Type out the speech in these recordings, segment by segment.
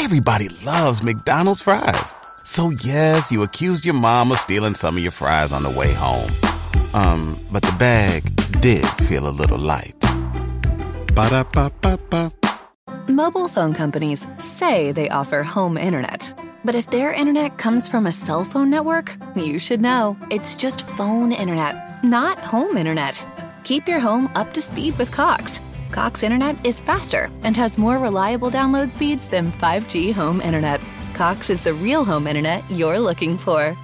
Everybody loves McDonald's fries. So yes, you accused your mom of stealing some of your fries on the way home. Um, but the bag did feel a little light. Ba-da-ba-ba-ba. Mobile phone companies say they offer home internet. But if their internet comes from a cell phone network, you should know. It's just phone internet, not home internet. Keep your home up to speed with Cox. Cox internet is faster and has more reliable download speeds than 5G home internet. Cox is the real home internet you're looking for.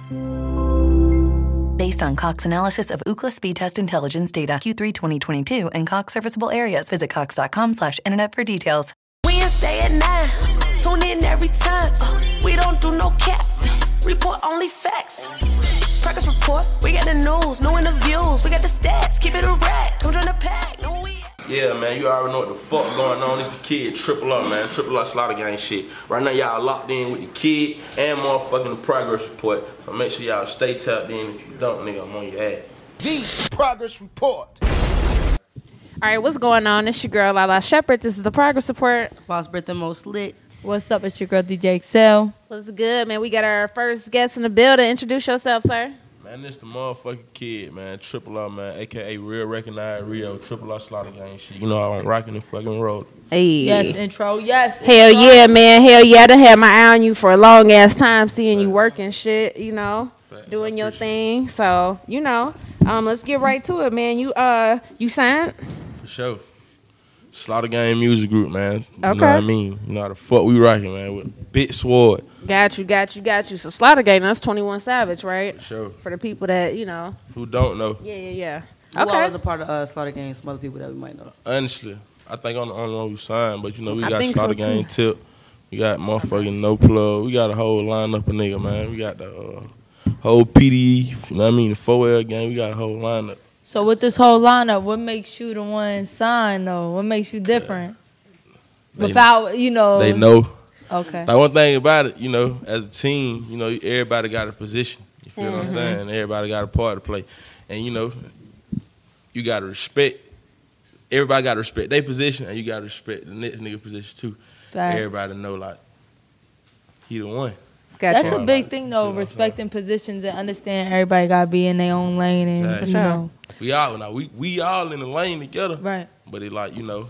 Based on Cox analysis of Ookla speed test intelligence data Q3 2022 and Cox serviceable areas, visit cox.com/internet for details. Wednesday at 9. Tune in every time. We don't do no cap. Report only facts. Practice report. We got the news, no interviews. We got the stats. Keep it a rat. Yeah, man, you already know what the fuck going on. It's the kid, triple up, man. Triple up slaughter gang shit. Right now, y'all locked in with the kid and motherfucking the progress report. So make sure y'all stay tapped in. If you don't, nigga, I'm on your ass. The progress report. All right, what's going on? It's your girl Lala Shepherd. This is the progress report. Boss Britt the most lit. What's up? It's your girl DJ Exel. What's good, man? We got our first guest in the building. Introduce yourself, sir. Man, this the motherfucking kid, man. Triple R, man. AKA Real Recognize Rio. Triple R slaughter gang shit. You know I'm rocking the fucking road. Hey. Yes, intro. Yes. Hell intro. yeah, man. Hell yeah. I done had my eye on you for a long ass time, seeing you working shit, you know, Facts. doing your appreciate thing. So, you know, um, let's get right to it, man. You uh you signed? For sure. Slaughter Gang Music Group, man. Okay. You know what I mean? You know how the fuck we rocking, man, with Bit Sword. Got you, got you, got you. So Slaughter Gang, that's 21 Savage, right? For sure. For the people that, you know. Who don't know? Yeah, yeah, yeah. Who all Okay. was a part of uh, Slaughter Gang? Some other people that we might know. Honestly, I think I'm the only one who signed, but you know, we I got think so, Slaughter too. Gang Tip. We got motherfucking No Plug. We got a whole lineup of nigga, man. We got the uh, whole PDE, you know what I mean? The 4L gang. We got a whole lineup. So with this whole lineup, what makes you the one signed though? What makes you different? They- Without you know. They know. Okay. Like one thing about it, you know, as a team, you know, everybody got a position. You feel what I'm mm-hmm. saying? Everybody got a part to play, and you know, you got to respect. Everybody got to respect their position, and you got to respect the next nigga position too. Facts. Everybody know like he the one. Gotcha. That's a big thing You though, know respecting positions and understand everybody gotta be in their own lane and Exactly. you know. We all now we we all in the lane together, Right. but it like you know,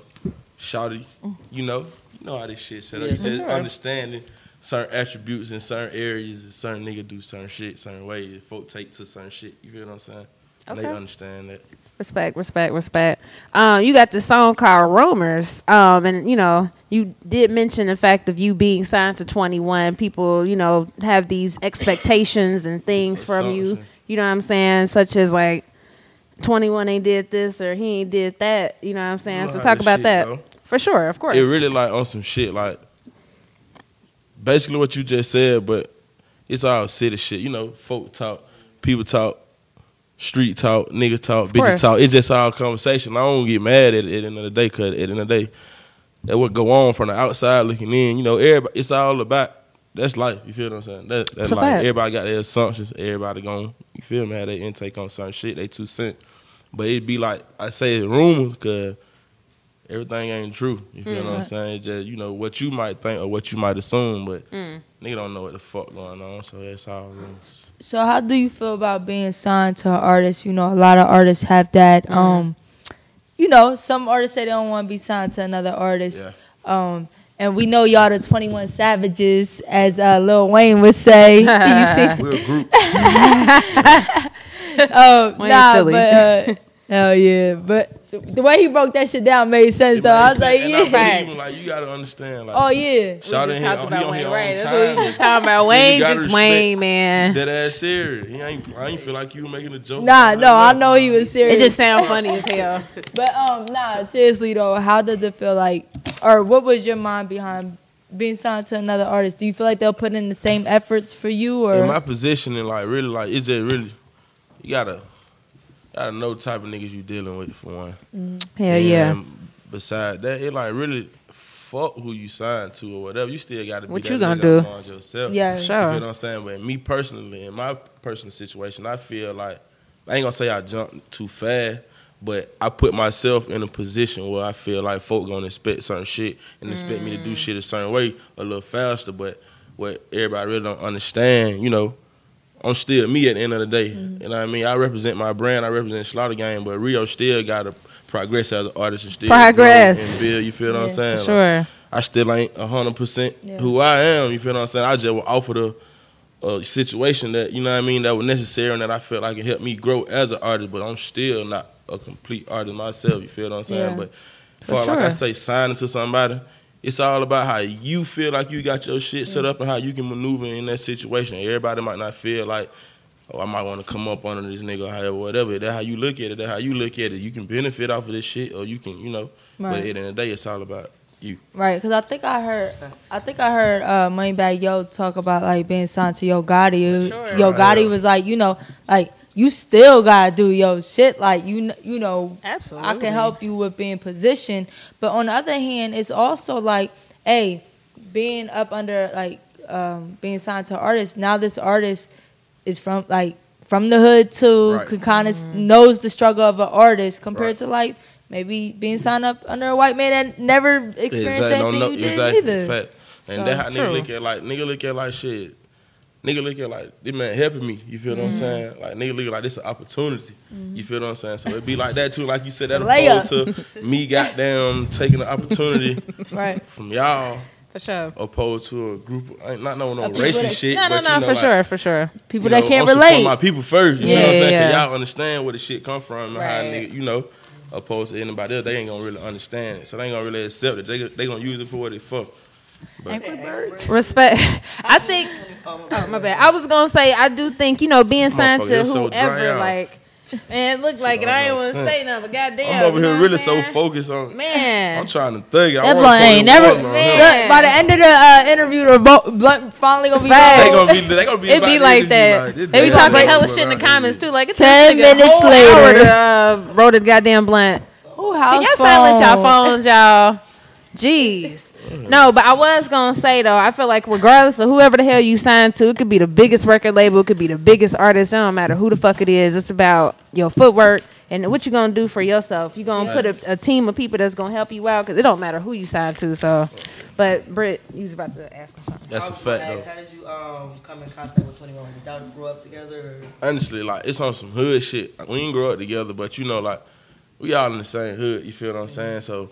shouty, you know, you know how this shit set up. Yeah, you just sure. understanding certain attributes in certain areas, and certain nigga do certain shit certain ways. Folk take to certain shit. You feel what I'm saying? And they understand that. Respect, respect, respect. Um, you got this song called Rumors. Um, and you know, you did mention the fact of you being signed to 21. People, you know, have these expectations and things from you. You know what I'm saying? Such as like 21 ain't did this or he ain't did that. You know what I'm saying? So talk about shit that. go. For sure, of course. It really like on some shit like basically what you just said, but it's all city shit. You know, folk talk, people talk, street talk, nigga talk, bitch talk. It's just all conversation. I don't get mad at it at the end of the day, cause at the end of the day, that what go on from the outside looking in. You know, everybody. It's all about. That's life. You feel what I'm saying? That, that's life. fact. Everybody got their assumptions. Everybody going. You feel me? Have their intake on some shit. They two cent. But it'd be like I say rumors, cause everything ain't true. You feel what I'm saying? Just you know what you might think or what you might assume, but nigga don't know what the fuck going on. So that's all rumors. So how do you feel about being signed to an artist? You know, a lot of artists have that. Um, you know, some artists say they don't want to be signed to another artist. Yeah. Um, and we know y'all the Twenty One Savages, as uh, Lil Wayne would say. you see, We're a group. oh Wayne nah, silly. but uh, hell yeah, but the way he broke that shit down made sense It though. I was makes like, yeah. And I believe, like you gotta understand, like Oh yeah. shout we in just here, talked he about on Wayne, here right? on That's what we just talking about. Wayne just Wayne, man. That ass serious. He ain't. I ain't feel like you were making a joke. Nah, no, I know he was serious. It just sounds funny as hell. But um, nah, seriously though, how does it feel like, or what was your mind behind being signed to another artist? Do you feel like they'll put in the same efforts for you, in or my position and like really like it's just really you gotta gotta know the type of niggas you dealing with for one. Mm-hmm. Hell yeah. Besides that, it like really fuck who you signed to or whatever. You still gotta be What that you gonna nigga do? among yourself. Yeah. Sure. You Sure. feel what I'm saying? But me personally, in my personal situation, I feel like I ain't gonna say I jumped too fast, But I put myself in a position where I feel like folk gonna expect certain shit and expect me to do mm. shit a certain way a little faster. But what everybody really don't understand, you know, I'm still me at the end of the day. Mm-hmm. You know what I mean? I represent my brand, I represent Slaughter Gang, but Rio still gotta progress as an artist and still Progress. and build. You feel what I'm Yeah, saying? Like, Sure. I still ain't hundred percent Yeah. who I am. You feel what I'm saying? I just offered a, uh, a situation that you know what I mean that was necessary and that I felt like it helped me grow as an artist. But I'm still not a complete artist myself. You feel what I'm saying? Yeah. But For for like I say, signing to somebody, it's all about how you feel like you got your shit set up and how you can maneuver in that situation. Everybody might not feel like. Oh, I might want to come up under this nigga, or however, whatever. That's how you look at it. That's how you look at it. You can benefit off of this shit, or you can, you know. But Right. at the end of the day, it's all about you. Right, because I think I heard, I think I heard uh, Moneybagg Yo talk about like being signed to Yo Gotti. sure. Yo Gotti was like, you know, like you still gotta do your shit. Like you, you know, Absolutely. I can help you with being positioned. But on the other hand, it's also like, hey, being up under like um, being signed to an artist. Now this artist is from like from the hood too. Right. Can kind of Mm-hmm. knows the struggle of an artist compared Right. to like. Maybe being signed up under a white man that never experienced Exactly, anything don't know- you did exactly, either. Fact. And So, that how true. nigga look at like nigga look at like shit. Nigga look at like this man helping me. You feel what I'm Mm-hmm. saying? Like nigga look at like this an opportunity. You feel what I'm saying? So it be like that too. Like you said, that opposed to me goddamn taking the opportunity Right. from y'all For sure. opposed to a group. Of, I ain't not knowing no racist that- shit. No, no, but no, you know, for like, sure, for sure. People that know, can't relate. my people first. You Yeah, know what I'm saying? yeah, y'all understand where the shit come from and how nigga, you know, opposed to anybody else, they ain't gonna really understand it. So they ain't gonna really accept it. They they gonna use it for what it's for. Respect. I think. Oh my bad. I was gonna say I do think you know being signed to so whoever like. Man, it looked like it. I ain't want to say nothing, but goddamn. I'm over here really I'm so focused on. Man, I'm trying to thug it. I That blunt ain't never. Man. Look, by the end of the uh, interview, the bo- blunt finally gonna be Facts. They gone. gonna be, they gonna be, it about be like that. like, this they be talking ain't hella shit in the comments too. Like it's Ten this minutes whole later. hour to, uh, wrote a goddamn blunt. Who Can y'all silence y'all phones, y'all? Jeez. No, but I was gonna say though, I feel like regardless of whoever the hell you signed to, it could be the biggest record label, it could be the biggest artist. It don't matter who the fuck it is. It's about your footwork and what you gonna do for yourself. You gonna put a, a team of people that's gonna help you out because it don't matter who you sign to. So, but Britt, you was about to ask me something. That's a fact ask, though. How did you um, come in contact with 21? Did y'all grow up together? Or? Honestly, like it's on some hood shit. Like, we didn't grow up together, but you know, like we all in the same hood. You feel what I'm saying? So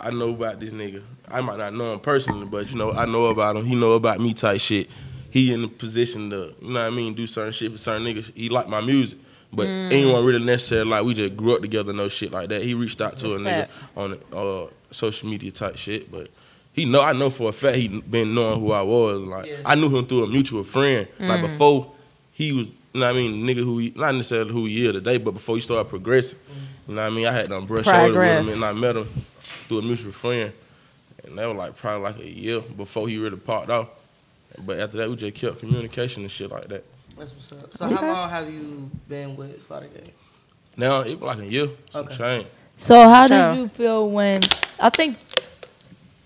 I know about this nigga. I might not know him personally, but you know, I know about him. He know about me type shit. He in the position to, you know what I mean, do certain shit for certain niggas. He like my music. But mm. anyone really necessarily like we just grew up together, no shit like that. He reached out to Respect. a nigga on uh, social media type shit, but he know I know for a fact he been knowing who I was. Like Yeah. I knew him through a mutual friend. Like mm. before he was, you know what I mean, nigga who he, not necessarily who he is today, but before he started progressing, mm. you know what I mean. I had done brush shoulders with Progress. him, and I met him through a mutual friend, and that was like probably like a year before he really popped off. But after that, we just kept communication and shit like that. That's what's up. So how long have you been with Slaughter Gang? Now it was like a year, some Okay. change. So how Sure. did you feel when? I think,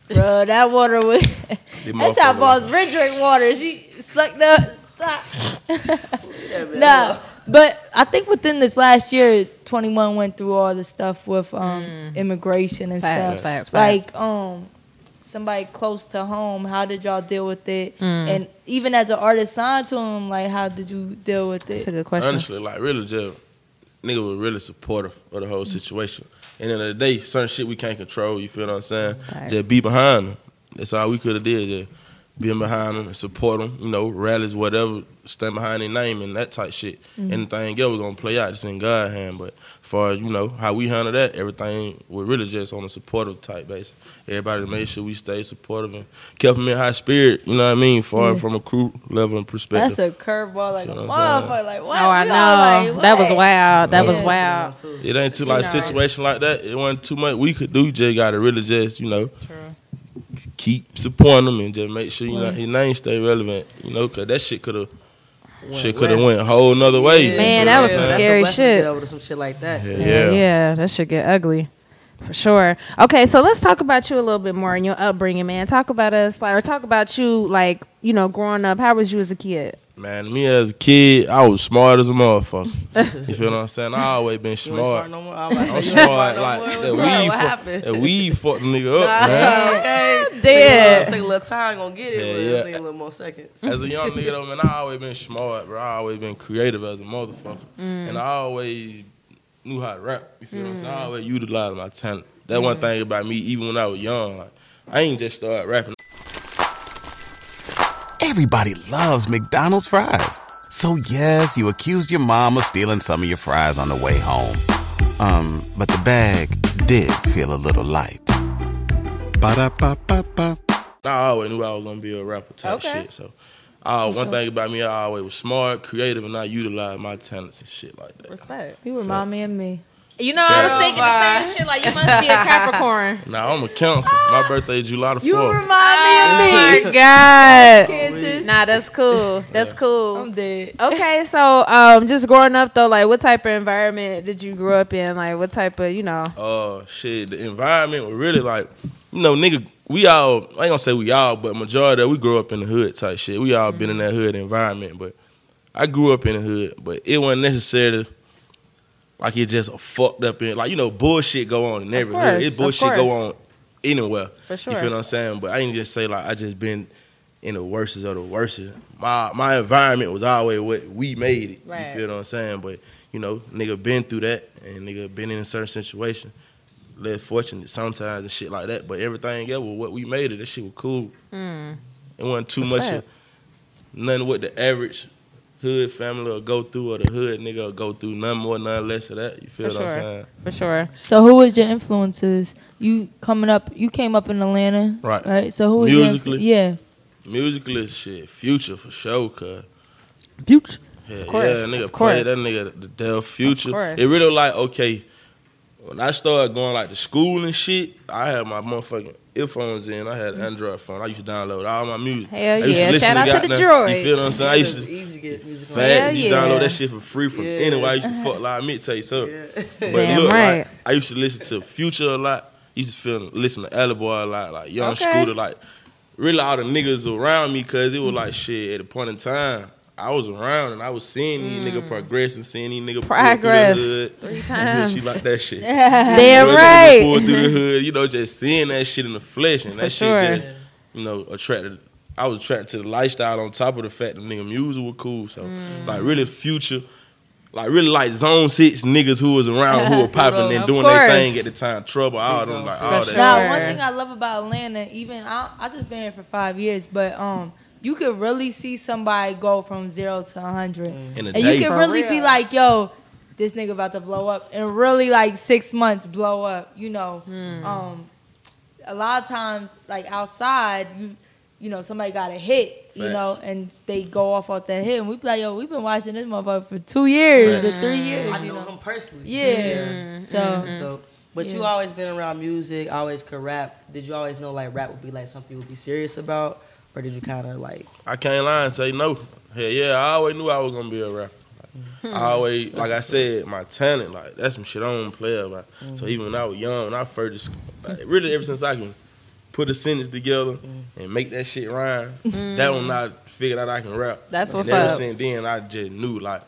bro, that water was. That's how motherfucker- boss Red drink water. She sucked up. nah, but I think within this last year, Twenty One went through all the stuff with um, immigration and Mm. Facts, stuff. facts, facts. Like um, somebody close to home. How did y'all deal with it? And even as an artist signed to him, like how did you deal with it? That's a good question. Honestly, like really just nigga was really supportive of the whole situation. And at the end of the day, certain shit we can't control, you feel what I'm saying? Facts. Just be behind them. That's all we could have did, just being behind them and support them, you know, rallies, whatever, stand behind their name and that type shit. Mm-hmm. Anything else, we're gonna play out. It's in God's hand. But as far as, you know, how we handle that, everything we're really just on a supportive type basis. Everybody made sure we stay supportive and kept them in high spirit, you know what I mean, far from a crew level and perspective. That's a curveball, like a You know what motherfucker. Like what? Oh, I We know. all like, that was what? wild. That was Yeah. wild. It ain't too like You know. situation like that. It wasn't too much we could do. Just gotta really just you know keep supporting them and just make sure you know his name stay relevant. You know, cause that shit could have shit could have went a whole nother way. you Man, that was I'm some saying? scary That's a blessing to shit. Get over to some shit like that. Yeah, Yeah. yeah. that should get ugly. For sure. Okay, so let's talk about you a little bit more and your upbringing, man. Talk about us, like, or talk about you, like, you know, growing up. How was you as a kid? Man, me as a kid, I was smart as a motherfucker. you feel what I'm saying? I always been You smart. smart no more. I'm about I'm say, smart. no Like more. that What's up? weed, What fuck, happened? that weed fucked the nigga up, Nah, man. okay. Dead. Take a little time, gonna get it. Yeah, but yeah. Take a little more seconds. As a young nigga though, man, I always been smart, bro. I always been creative as a motherfucker, mm. and I always knew how to rap. You feel what I'm saying? I mm. always utilized my talent. That one mm. thing about me, even when I was young, like I ain't just start rapping. Everybody loves McDonald's fries. So yes, you accused your mom of stealing some of your fries on the way home. Um, but the bag did feel a little light. Ba-da-ba-ba-ba. I always knew I was gonna be a rapper type Okay. shit. So, uh, one thing about me, I always was smart, creative, and I utilized my talents and shit like that. Respect. You remind me of me. You know, I was Yeah. thinking the same shit. Like you must be a Capricorn. Now I'm a Cancer. My birthday is July the You fourth. remind me of me. Oh my god. Kansas. Nah, that's cool. That's cool. I'm dead. Okay, so um, just growing up though, like what type of environment did you grow up in? Like what type of, you know? uh shit, the environment was really like, you know, nigga, we all I ain't gonna say we all, but majority of we grew up in the hood type shit. We all been in that hood environment, but I grew up in the hood, but it wasn't necessarily like it just fucked up in like you know bullshit go on in every course. It bullshit go on anywhere. For sure. You feel what I'm saying? But I ain't just say like I just been in the worstest of the worst. My my environment was always what we made it. Right. You feel what I'm saying? But you know, nigga been through that and nigga been in a certain situation. Less fortunate sometimes and shit like that. But everything else was what we made it. That shit was cool. It wasn't too much of nothing with the average hood family will go through or the hood nigga will go through. None more, none less of that. You feel For what I'm saying? For sure. So who was your influences? You coming up? You came up in Atlanta, Right. Right. So who was your Musically? influ- yeah. Musically shit, future for sure, cuz. Future. Hell Of course, yeah, nigga of play course. that nigga the Dell Future. course. It really like okay. When I started going like to school and shit, I had my motherfucking earphones in. I had an Android phone. I used to download all my music. Hell I used yeah. listen Shout out to the goddamn- droids. You feel what I'm saying? I used to easy to get music on. fat. Hell You yeah. download that shit for free from Yeah. anywhere. I used to fuck like mixtapes up. But Damn look, right. like, I used to listen to Future a lot. Used to feel listen to Alley a lot, like Young Okay. Scooter, like really all the niggas around me, cause it was like shit at a point in time. I was around and I was seeing these nigga progress and seeing these nigga Mm. Progress. through the hood. Three times. She like that shit. Yeah. Damn Pull right. through the hood, you know, just seeing that shit in the flesh and For that sure. shit just, you know, attracted. I was attracted to the lifestyle on top of the fact that nigga music was cool. So Mm. like really future, like really like zone six niggas who was around who were popping and Of doing their thing at the time. Trouble, all Big them like all that. Now, one thing I love about Atlanta, even I, I just been here for five years, but um, you could really see somebody go from zero to a hundred, In a and day. you For can really be like, yo, this nigga about to blow up, and really like six months blow up. You know, Hmm. um, a lot of times like outside, you you know somebody got a hit, you know, and they go off off that hit, and we be like, yo, we've been watching this motherfucker for two years or three years, I you know know. him personally. Yeah. So That's dope. But you always been around music, always could rap. Did you always know like rap would be like something you would be serious about? Or did you kind of like, I can't lie and say no. Hell yeah, I always knew I was gonna be a rapper. Like, I always, like I said, my talent, like that's some shit I don't play about. So mm-hmm. even when I was young, when I first, like, really ever since I can put a sentence together mm-hmm. and make that shit rhyme, mm-hmm. that one I figured out I can rap. That's and what's ever up. since then, I just knew like.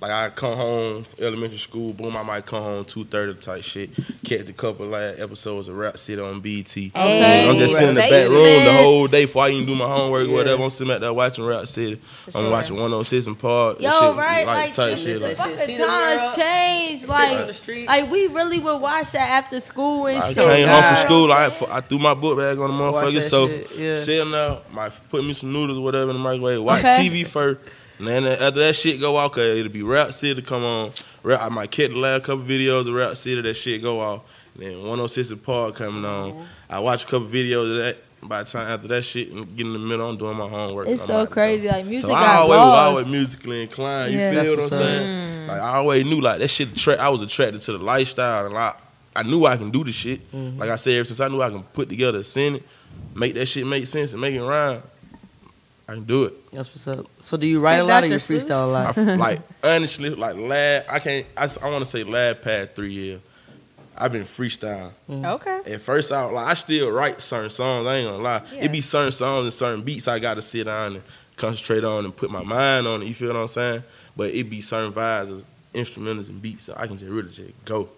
Like I come home, elementary school, boom, I might come home two thirty type shit. Catch a couple like episodes of Rap City on BT. Hey, I'm just sitting in the back room the whole day before I even do my homework or whatever. I'm sitting out there watching Rap City. I'm sure. watching 106 and Park. and Yo, shit, right? Like, type shit. Like, shit. fucking times world? changed. Like, like we really would watch that after school and I shit. came home from school. I, I threw my book bag on the Watch motherfucker. So shit, yeah. sitting there, my put me some noodles or whatever in the microwave. Watch Okay. TV first. And then after that shit go off, cause it'll be Rap City to come on. Rap, I might catch the last couple videos of Rap City. That shit go off. And then 106 and Park coming on. I watch a couple videos of that. By the time after that shit and get in the middle, I'm doing my homework. It's I'm so crazy. Like music So I always was lost. always musically inclined. You Yeah. feel what I'm what's up. saying? Mm. Like I always knew like that shit. Attract, I was attracted to the lifestyle, and I I knew I can do the shit. Mm-hmm. Like I said, ever since I knew I can put together a sentence, make that shit make sense and make it rhyme, I can do it. that's what's up. So do you write a lot or Dr. you freestyle a I lot? f like honestly, like lab, I can't. I, want to say lab pad three years. I've been freestyling. Mm-hmm. Okay. At first, I like I still write certain songs. I ain't gonna lie. Yeah. It be certain songs and certain beats I got to sit down and concentrate on and put my mind on it. You feel what I'm saying? But it be certain vibes of instrumentals and beats, so I can just really just go.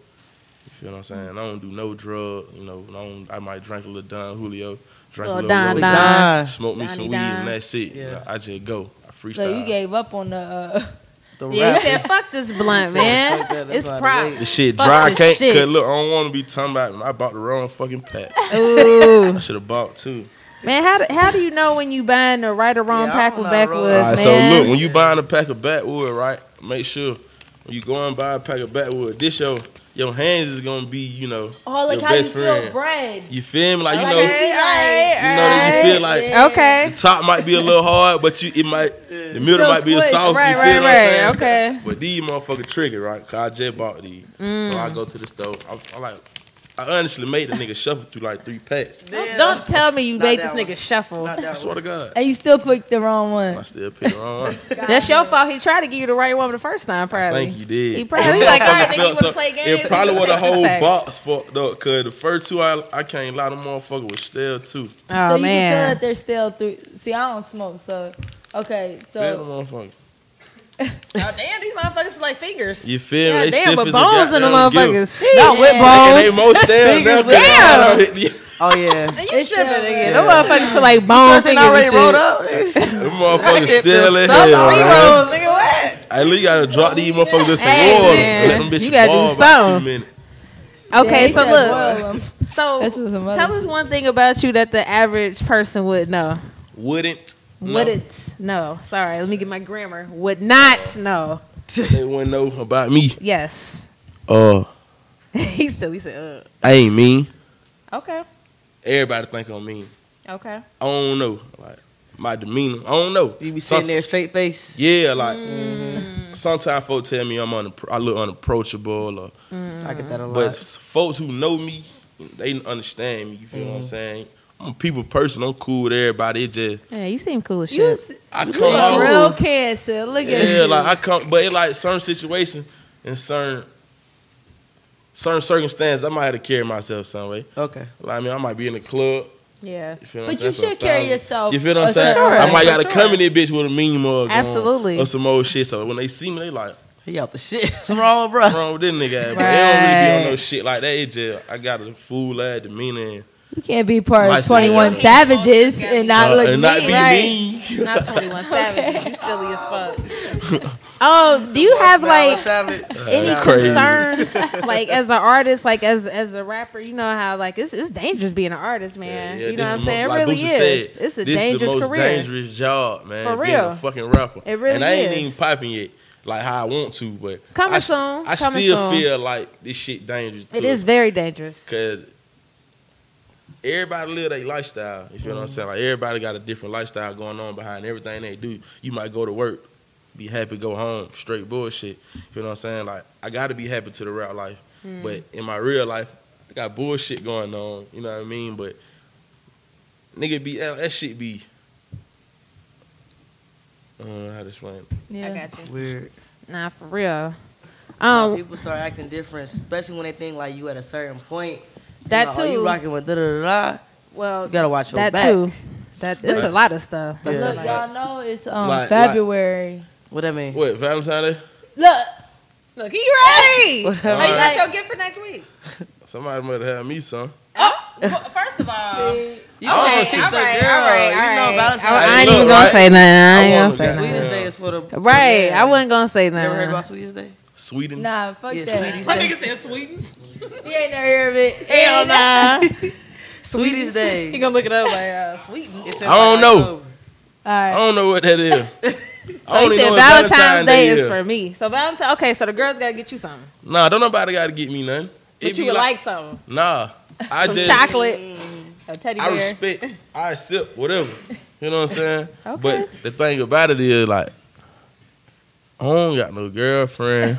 You feel what I'm saying? I don't do no drug. You know, I, don't, I might drink a little Don Julio, drink a Little little Don Don. Don. smoke me some weed, Don. and that's it. Yeah. You know, I just go. I freestyle. So you gave up on the. Uh, The Yeah, you said fuck this blunt, man. "Fuck that, that's It's the props. the shit Fuck dry. I can't. shit. Cause look, I don't want to be talking about. I bought the wrong fucking pack. Ooh, I should have bought two. man, how do, how do you know when you buying the right or wrong Yeah, pack of know, backwoods, All right, man? so look, when you buying a pack of backwood, right? Make sure when you go and buy a pack of backwood, this your your hands is gonna be, you know, oh, like your how you best feel friend. bread. You feel me? Like you Like, know, okay, you alright, know that you feel like Yeah. okay, the top might be a little hard, but you it might the middle Still might be a soft. right, you feel right, what I'm saying? okay. But these motherfucker trigger, right? Cause I just bought these, so I mm. go to the store. I, I like. I honestly made the nigga shuffle through like three packs. Damn. Don't tell me you Not made that this one. nigga shuffle. Not I swear one. to God, And you still picked the wrong one. I still picked the wrong one. That's your fault. He tried to give you the right one the first time, I probably. think you did. He probably he like, all right, nigga, you Felt want so- play games? It probably was a whole box fucked up. Cause the first two I I can't lie, the motherfucker was stale too. Oh so you can feel man, that they're still through. See, I don't smoke, so okay. Stale So motherfucker. oh, damn, these motherfuckers feel like fingers. You feel me? God damn, stiff but bones in the goddamn gill. motherfuckers. Jeez. Not with Yeah. And they bones. most stale. Fingers now, with- 'cause- Yeah. Oh yeah. And you It's tripping again. Yeah. Them motherfuckers feel like Bones bones ain't already rolled up. Them motherfuckers shit still feels in stuffed. hell, Three man. rolls, nigga. What? At least you gotta drop these motherfuckers in some Hey, water. man. Let them bitches You gotta do boil something. two minutes. Okay, Yeah, so he look. So This is tell us one thing about you that the average person would know. Wouldn't. No. Wouldn't know. Sorry, let me get my grammar. Would not know. They wouldn't know about me. Yes. Uh, he still he said, I ain't mean. uh. Okay. Everybody think I'm mean. Okay. I don't know. Like my demeanor. I don't know. You be sitting Somet- there straight face. Yeah, like Mm. sometimes folks tell me I'm unappro- I look unapproachable, or, I get that a lot. but folks who know me, they understand me. You feel Mm. what I'm saying? I'm people person. I'm cool with everybody. It just Yeah, you seem cool as You, shit. s- I you come a out. real cancer. Look at Yeah, you. like I come, but it like certain situations and certain certain circumstances, I might have to carry myself some way. okay. Like I mean, I might be in the club. yeah. You feel what But I'm you saying? So should carry yourself You feel what I'm saying? certain I might gotta sure. come in this bitch with a mean mug, on Absolutely. or some old shit. So when they see me, they like, He out the shit. What's wrong, bro? "What's wrong with this nigga?" But they don't really be on no shit like that. It just I got a fool ass demeanor and, You can't be part Might of 21. Savages and not uh, look and not mean. be right. mean. Not 21 Savage. You silly as fuck. Oh, do you have like any concerns like as an artist like as as a rapper you know how like it's, it's dangerous being an artist man Yeah, you know what i'm saying mo- it really Boosie is said, it's a this dangerous the most career dangerous job, man. For being real. a fucking rapper. It really and I ain't is. even popping yet, like how I want to. But Coming I, s- soon, I coming still soon. feel like this shit dangerous. it too. is very dangerous Cause everybody live their lifestyle. You feel what I'm mm-hmm. saying? Like everybody got a different lifestyle going on behind everything they do. You might go to work, be happy, go home, straight bullshit. You feel what I'm saying? Like I gotta be happy to the rap life. Mm. But in my real life, I got bullshit going on. You know what I mean? But nigga be that that shit be I don't know how to explain it. Yeah. i got you Weird. nah for real Now, um people start acting different, especially when they think like you at a certain point. You That know, oh, you too. rocking with da da da da. well You gotta watch your that back. too that it's a lot of stuff Yeah. Look, y'all know it's um Like- February. What that mean? What, Valentine's Day? Look, look he ready What oh, you got your gift for next week Somebody might have me some. oh well, first of all You Okay, also all treat right, the all girl. right, you all know. Valentine's I, I ain't even gonna right? say nothing. I I ain't gonna say nothing. Sweetest day is for the Right, Yeah. I wasn't gonna say You ever heard about Sweetest Day? Sweden. nah, fuck Yeah, that. Sweetie's My Day. nigga said Sweetens. You ain't never heard of it. Hell nah. Sweetest He Day. gonna look it up like uh, Sweetens. It's I don't like know. October. All I don't know what that is. I So only you know said what Valentine's, Day is for me. So Valentine. Okay, so the girls gotta get you something, Nah, don't nobody got to get me nothing. but It you would like, something. Nah, I Some just chocolate, a teddy bear. I bear. respect. I accept whatever. You know what I'm saying? Okay. But the thing about it is like, I don't got no girlfriend.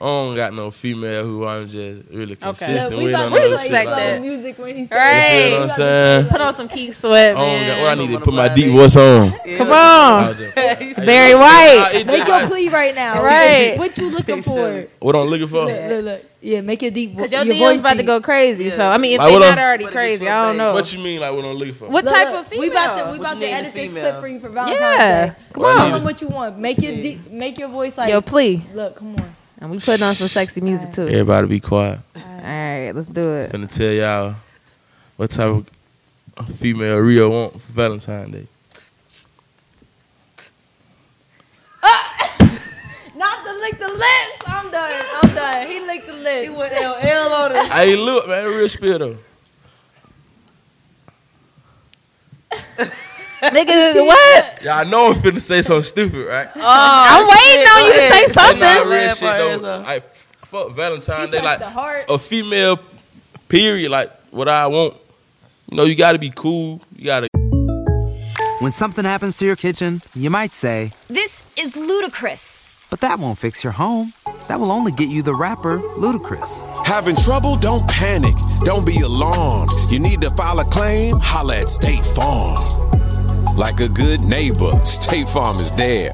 I don't got no female who I'm just really consistent Look, we with about on respect shit. Like, that. music when he Right. you know what I'm saying? Put on some Keith Sweat, I don't got, man. well, I need to put my deep voice on. Come on. was Barry White. Make your plea right now. Right. What you looking for? What I'm looking for? Look, look, look. Yeah, make your deep Because your, your DM's voice about to go crazy. So, I mean, if Like, they not already crazy, I don't know. What you mean, like what I'm looking for? What Look, type look, of female? We about to we What about to need in a edit this clip for you for Valentine's Yeah. Day. Come Well, I Tell them what you want. Make your deep, make your voice like Your plea. look. Come on. And we putting on some sexy music too. Everybody be quiet. All right, let's do it. I'm Gonna tell y'all what type of female Rio want for Valentine's Day. Uh, not to lick the lips. I'm done. I'm done. He licked the lips. He went LL on it. Hey, look, man, real spill though. Nigga, what? Y'all know I'm finna say something stupid, right? Oh, I'm waiting on you to say something. not real shit though. I fuck Valentine's He Day, like the heart. a female. Period. Like what I want. You know, you gotta be cool. You gotta. When something happens to your kitchen, you might say, This is ludicrous. but that won't fix your home. That will only get you the rapper, Ludacris. Having trouble? Don't panic. Don't be alarmed. You need to file a claim? Holla at State Farm. Like a good neighbor, State Farm is there.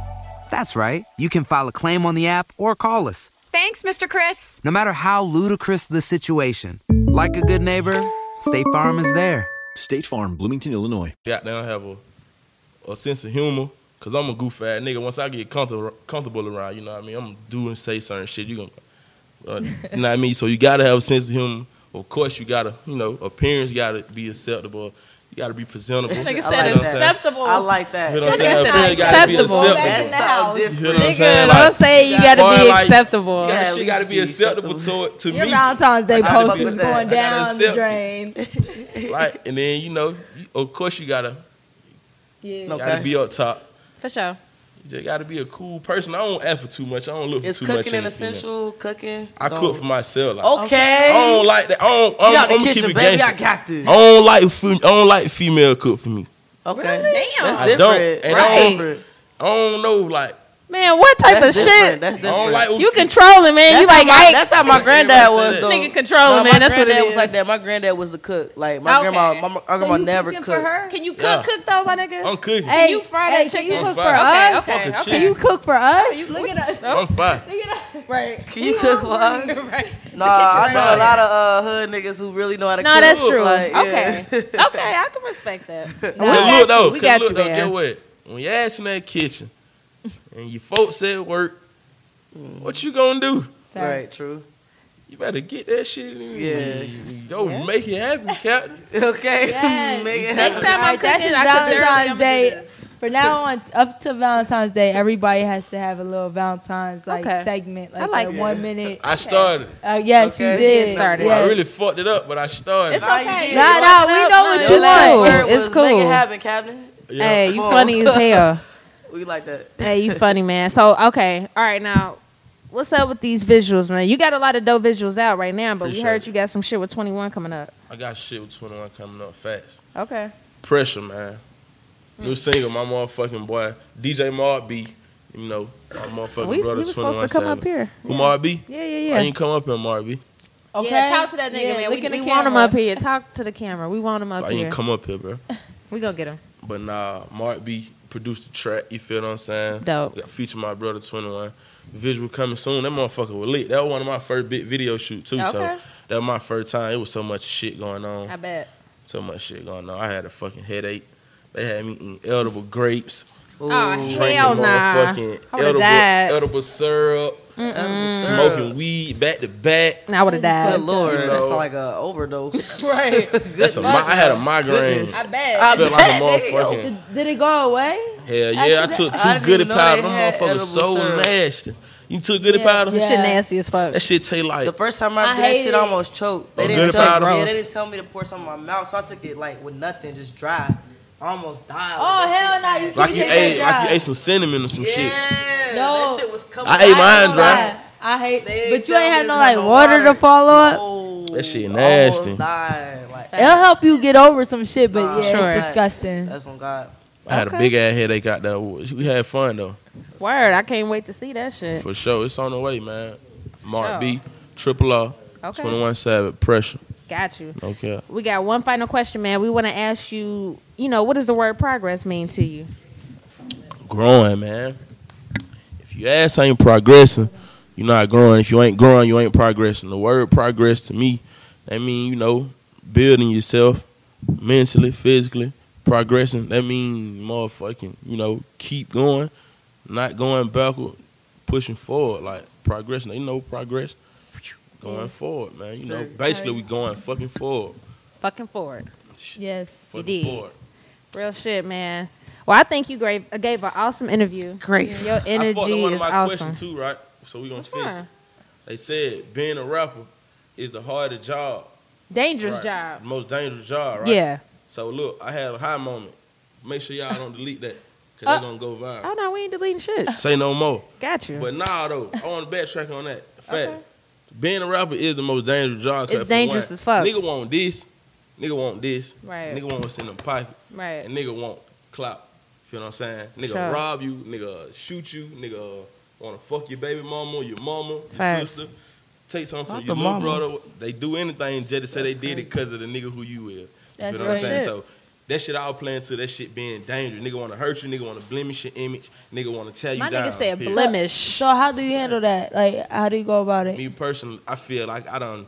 That's right. You can file a claim on the app or call us. Thanks, Mr. Chris. No matter how ludicrous the situation, like a good neighbor, State Farm is there. State Farm, Bloomington, Illinois. Goddamn have a, a sense of humor. Cause I'm a goof ass nigga. Once I get comfortable comfortable around, you know what I mean. I'm gonna do and say certain shit. You gonna, uh, you know what I mean. So you gotta have a sense of humor. Of course, you gotta, you know, appearance gotta be acceptable. You gotta be presentable. Nigga I said like that. acceptable. I like that. You know what I'm Nigga saying? said gotta be acceptable. acceptable. Back in the. You know what I'm Nigga, saying? don't Like, say you gotta be like- acceptable. that at shit gotta be be acceptable acceptable. to to Your me. Valentine's Day I gotta post be- is going down the drain. Like, and then you know, of course you gotta Yeah. No. gotta Okay. be up top. For sure. You just gotta be a cool person. I don't ask for too much. I don't look for Is too much. cooking an a female. essential? Cooking? I Don't- cook for myself. Like, Okay. I don't like that. I don't. I'm, Get out the I'm gonna keep kitchen, it baby. gangster. I got this. I don't like. I don't like female cook for me. Okay. Damn. That's I different. don't. And I don't- Different. I don't know. Like Man, what type That's of different. shit? That's I different. don't like. You controlling, man. That's you like, how my, hey, that's how my granddad was though. nigga controlling, No, man. That's what it was like that. My granddad was the cook. Like my Okay. grandma, my, my So grandma you never cooking cooked. for her? Can you cook, Yeah. cook though, my nigga? I'm cooking. Hey, you fry hey, that can you cook for us? Okay, Fucking okay. Can you cook for us? Look at us. I'm fine. Look at us. Right. Can you cook for us? right. Nah, I know a lot of uh, hood niggas who really know how to No, cook. that's true. Okay. okay, I can respect that. we got look though, you. We 'cause got look you, though, man. get what? When your ass in that kitchen and your folks at work, what you gonna do? Right, true. You better get that shit. in. Yeah. Go make it happen, Captain. Okay. Yes. Make it Next happen. time I'm Alright, that's cooking, his I cook Valentine's I'm gonna do Day. this. From now on, up to Valentine's Day, everybody has to have a little Valentine's like Okay. segment, like, I like a that. one minute. I started. Uh, yes, Okay. you did. Started. Yes. I really fucked it up, but I started. It's okay. did. Nah, nah, we know what you Your last cool. want. It's was Make it happen, Captain. Yeah. Hey, you funny as hell. We like that. Hey, you funny, man. So, okay. All right, now, what's up with these visuals, man? You got a lot of dope visuals out right now, but Appreciate we heard it. you got some shit with 21 coming up. I got shit with 21 coming up fast. Okay. Pressure, man. New mm. single, my motherfucking boy, DJ Mark B. You know, my motherfucking We, we brother, was 21 supposed to come up here. Who Mark B? Yeah, yeah, Why yeah. you come up here, Mark B? Okay. Yeah, talk to that nigga, Yeah, man. We, in the we want him up here. Talk to the camera. We want him up Why you here. ain't come up here, bro? We gonna get him. But nah, Mark B produced the track. You feel what I'm saying? Dope. Got feature my brother 21. Visual coming soon. That motherfucker was lit. That was one of my first big video shoot too. So that was my first time. It was so much shit going on. I bet. So much shit going on. I had a fucking headache. They had me eating edible grapes, Oh, hell nah. motherfucking I would've edible, edible syrup, Mm-mm. smoking weed back to back. I would have died. Good lord, You that's like a overdose. Right. That's a mi- I had a migraine. Goodness. I bet. I felt like a bet. motherfucking. Did, did it go away? Hell yeah, I After took two I didn't goody even know powder. they Them had motherfuckers edible so syrup. nasty. You took goody Yeah, powder? yeah. Shit nasty as fuck. That shit taste like The first time I, I did that shit, it. I almost choked. They Oh, didn't tell me. Yeah, they didn't tell me to pour some in my mouth, so I took it like with nothing, just dry. I almost died. Oh with hell shit. no! You like you ate like you ate some cinnamon or some Yeah, shit. No. that shit was coming. I ate out. mine ain't dry. I hate, They but you ain't had no like no water to follow up. No, That shit almost nasty. died. Like, It'll help you get over some shit, but Nah, yeah, Sure. it's disgusting. That's on God. I had a big ass headache out there. We had fun though, Word. I can't wait to see that shit. for sure. It's on the way, man. Mark Sure. B, Triple R, Okay. 21 Savage, Pressure. Got you. Okay. We got one final question, man. We want to ask you, you know, what does the word progress mean to you? Growing, man. If your ass ain't progressing, you're not growing. If you ain't growing, you ain't progressing. The word progress to me, that mean, you know, building yourself mentally, physically, progressing. That mean motherfucking, you know, keep going, not going backward, pushing forward, like progressing. You know, progress. Going forward, man. You know, basically we going fucking forward. Fucking forward. Yes. You Fucking did. forward. Real shit, man. Well, I think you gave, gave an awesome interview. Great. Your energy I fucked up energy one of is my awesome. questions too, right? So we gonna finish. it. They said being a rapper is the hardest job. Dangerous Right. job. The most dangerous job, right? Yeah. So look, I had a high moment. Make sure y'all don't delete that, cause Uh, they're gonna go viral. Oh no, we ain't deleting shit. Say no more. Got you. But nah, though, I want to backtrack on that. Fact. Okay. Being a rapper is the most dangerous job. It's dangerous one, as fuck. Nigga want this. Nigga want this. Right. Nigga want what's in the pocket. Right. And nigga want clout. You know what I'm saying? Nigga Sure. rob you. Nigga shoot you. Nigga want to fuck your baby mama, your mama, your Facts. sister. Take something Not from your little mama. brother. They do anything just to say they did it because of the nigga who you is. That's you know what I'm saying? So that shit all playing to that shit being dangerous. Nigga want to hurt you. Nigga want to blemish your image. Nigga want to tell you My down. nigga said period. blemish. So how do you handle that? Like, how do you go about it? Me personally, I feel like I done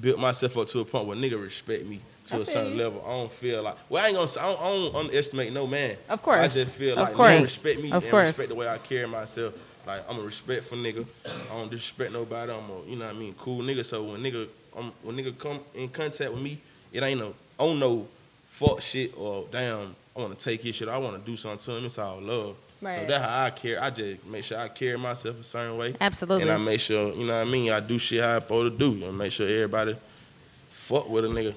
built myself up to a point where nigga respect me to I a certain you. level. I don't feel like well, I ain't gonna I don't, I don't underestimate no man. Of course. I just feel Of like course. nigga respect me Of and course. respect the way I carry myself. Like I'm a respectful nigga. I don't disrespect nobody. I'm a you know what I mean cool nigga. So when nigga um, when nigga come in contact with me, it ain't no on no fuck shit or damn. I want to take his shit. I want to do something to him. It's all love. So that's how I care. I just make sure I carry myself a certain way. Absolutely. And I make sure, you know what I mean, I do shit how I'm supposed to do. And make sure everybody fuck with a nigga.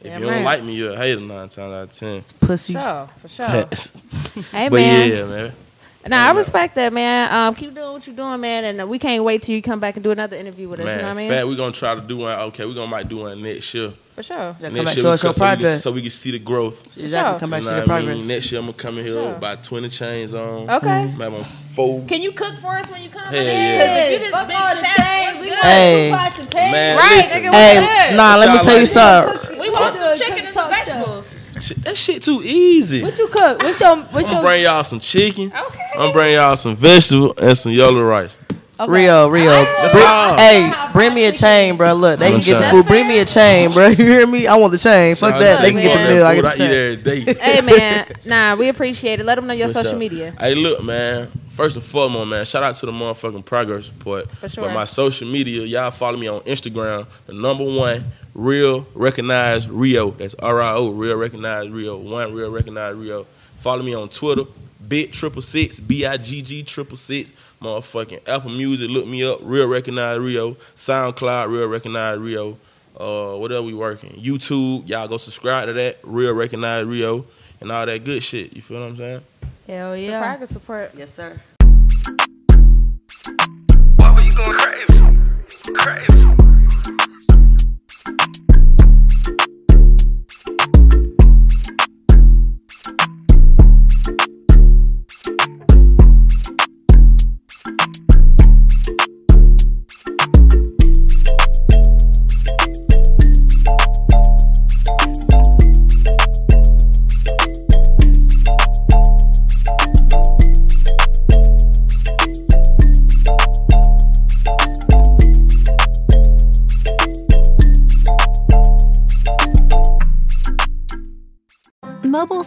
If Yeah, you man. don't like me, you're a hater nine times out of ten. Pussy. Sure, for sure. but hey man. yeah, man. Nah, I respect that, man. Um, keep doing what you're doing, man, and uh, we can't wait till you come back and do another interview with us. Man, you know what I mean? fat, we gonna try to do one. Okay, we're gonna might do one next year. For sure. Yeah, come back, show us your come- so we can- project. So we can see the growth. Exactly. Sure. Come back You to know the what I mean? progress. Next year I'm gonna come in here Sure. with about 20 chains on. Okay. Maybe I'm four. Can you cook for us when you come? Hell in? yeah. 'Cause if you this Fuck big all the chef, chains. We good? want Hey. two pots of. Man, Right, listen. nigga, what's Hey, good? nah, let me Y'all tell you like- something. We want do some chicken and some vegetables. Shit, that shit too easy. What you cook? What's your what's I'm your gonna bring y'all some chicken. Okay. I'm gonna bring y'all some vegetable and some yellow rice. okay. Rio, Rio. That's Bring- all. hey, bring me a chain, bro. Look, they I'm can get the food. Bring me a chain, bro. You hear me? I want the chain. Fuck that. They can get the meal. I Food get I the eat chain. every day. hey man, nah, we appreciate it. Let them know your For social sure. media. Hey, look, man. First and foremost, man, shout out to the motherfucking progress report. For sure. But my social media, y'all follow me on Instagram, the number one, real recognize Rio. That's R I O, real recognize Rio. One real recognize Rio. Follow me on Twitter, bit triple six, B I G G triple six. Motherfucking Apple Music, look me up, real recognize Rio. SoundCloud, real recognize Rio. Uh, what else we working? YouTube, y'all go subscribe to that, real recognize Rio, and all that good shit. You feel what I'm saying? Hell It's yeah. progress support. Yes, sir. Why were you going crazy? Crazy.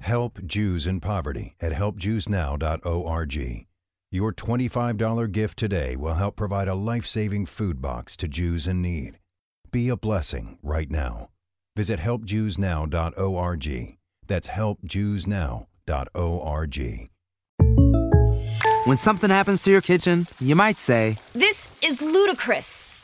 Help Jews in poverty at helpjewsnow.org. Your $25 gift today will help provide a life saving food box to Jews in need. Be a blessing right now. Visit helpjewsnow.org. That's helpjewsnow.org. When something happens to your kitchen, you might say, This is ludicrous.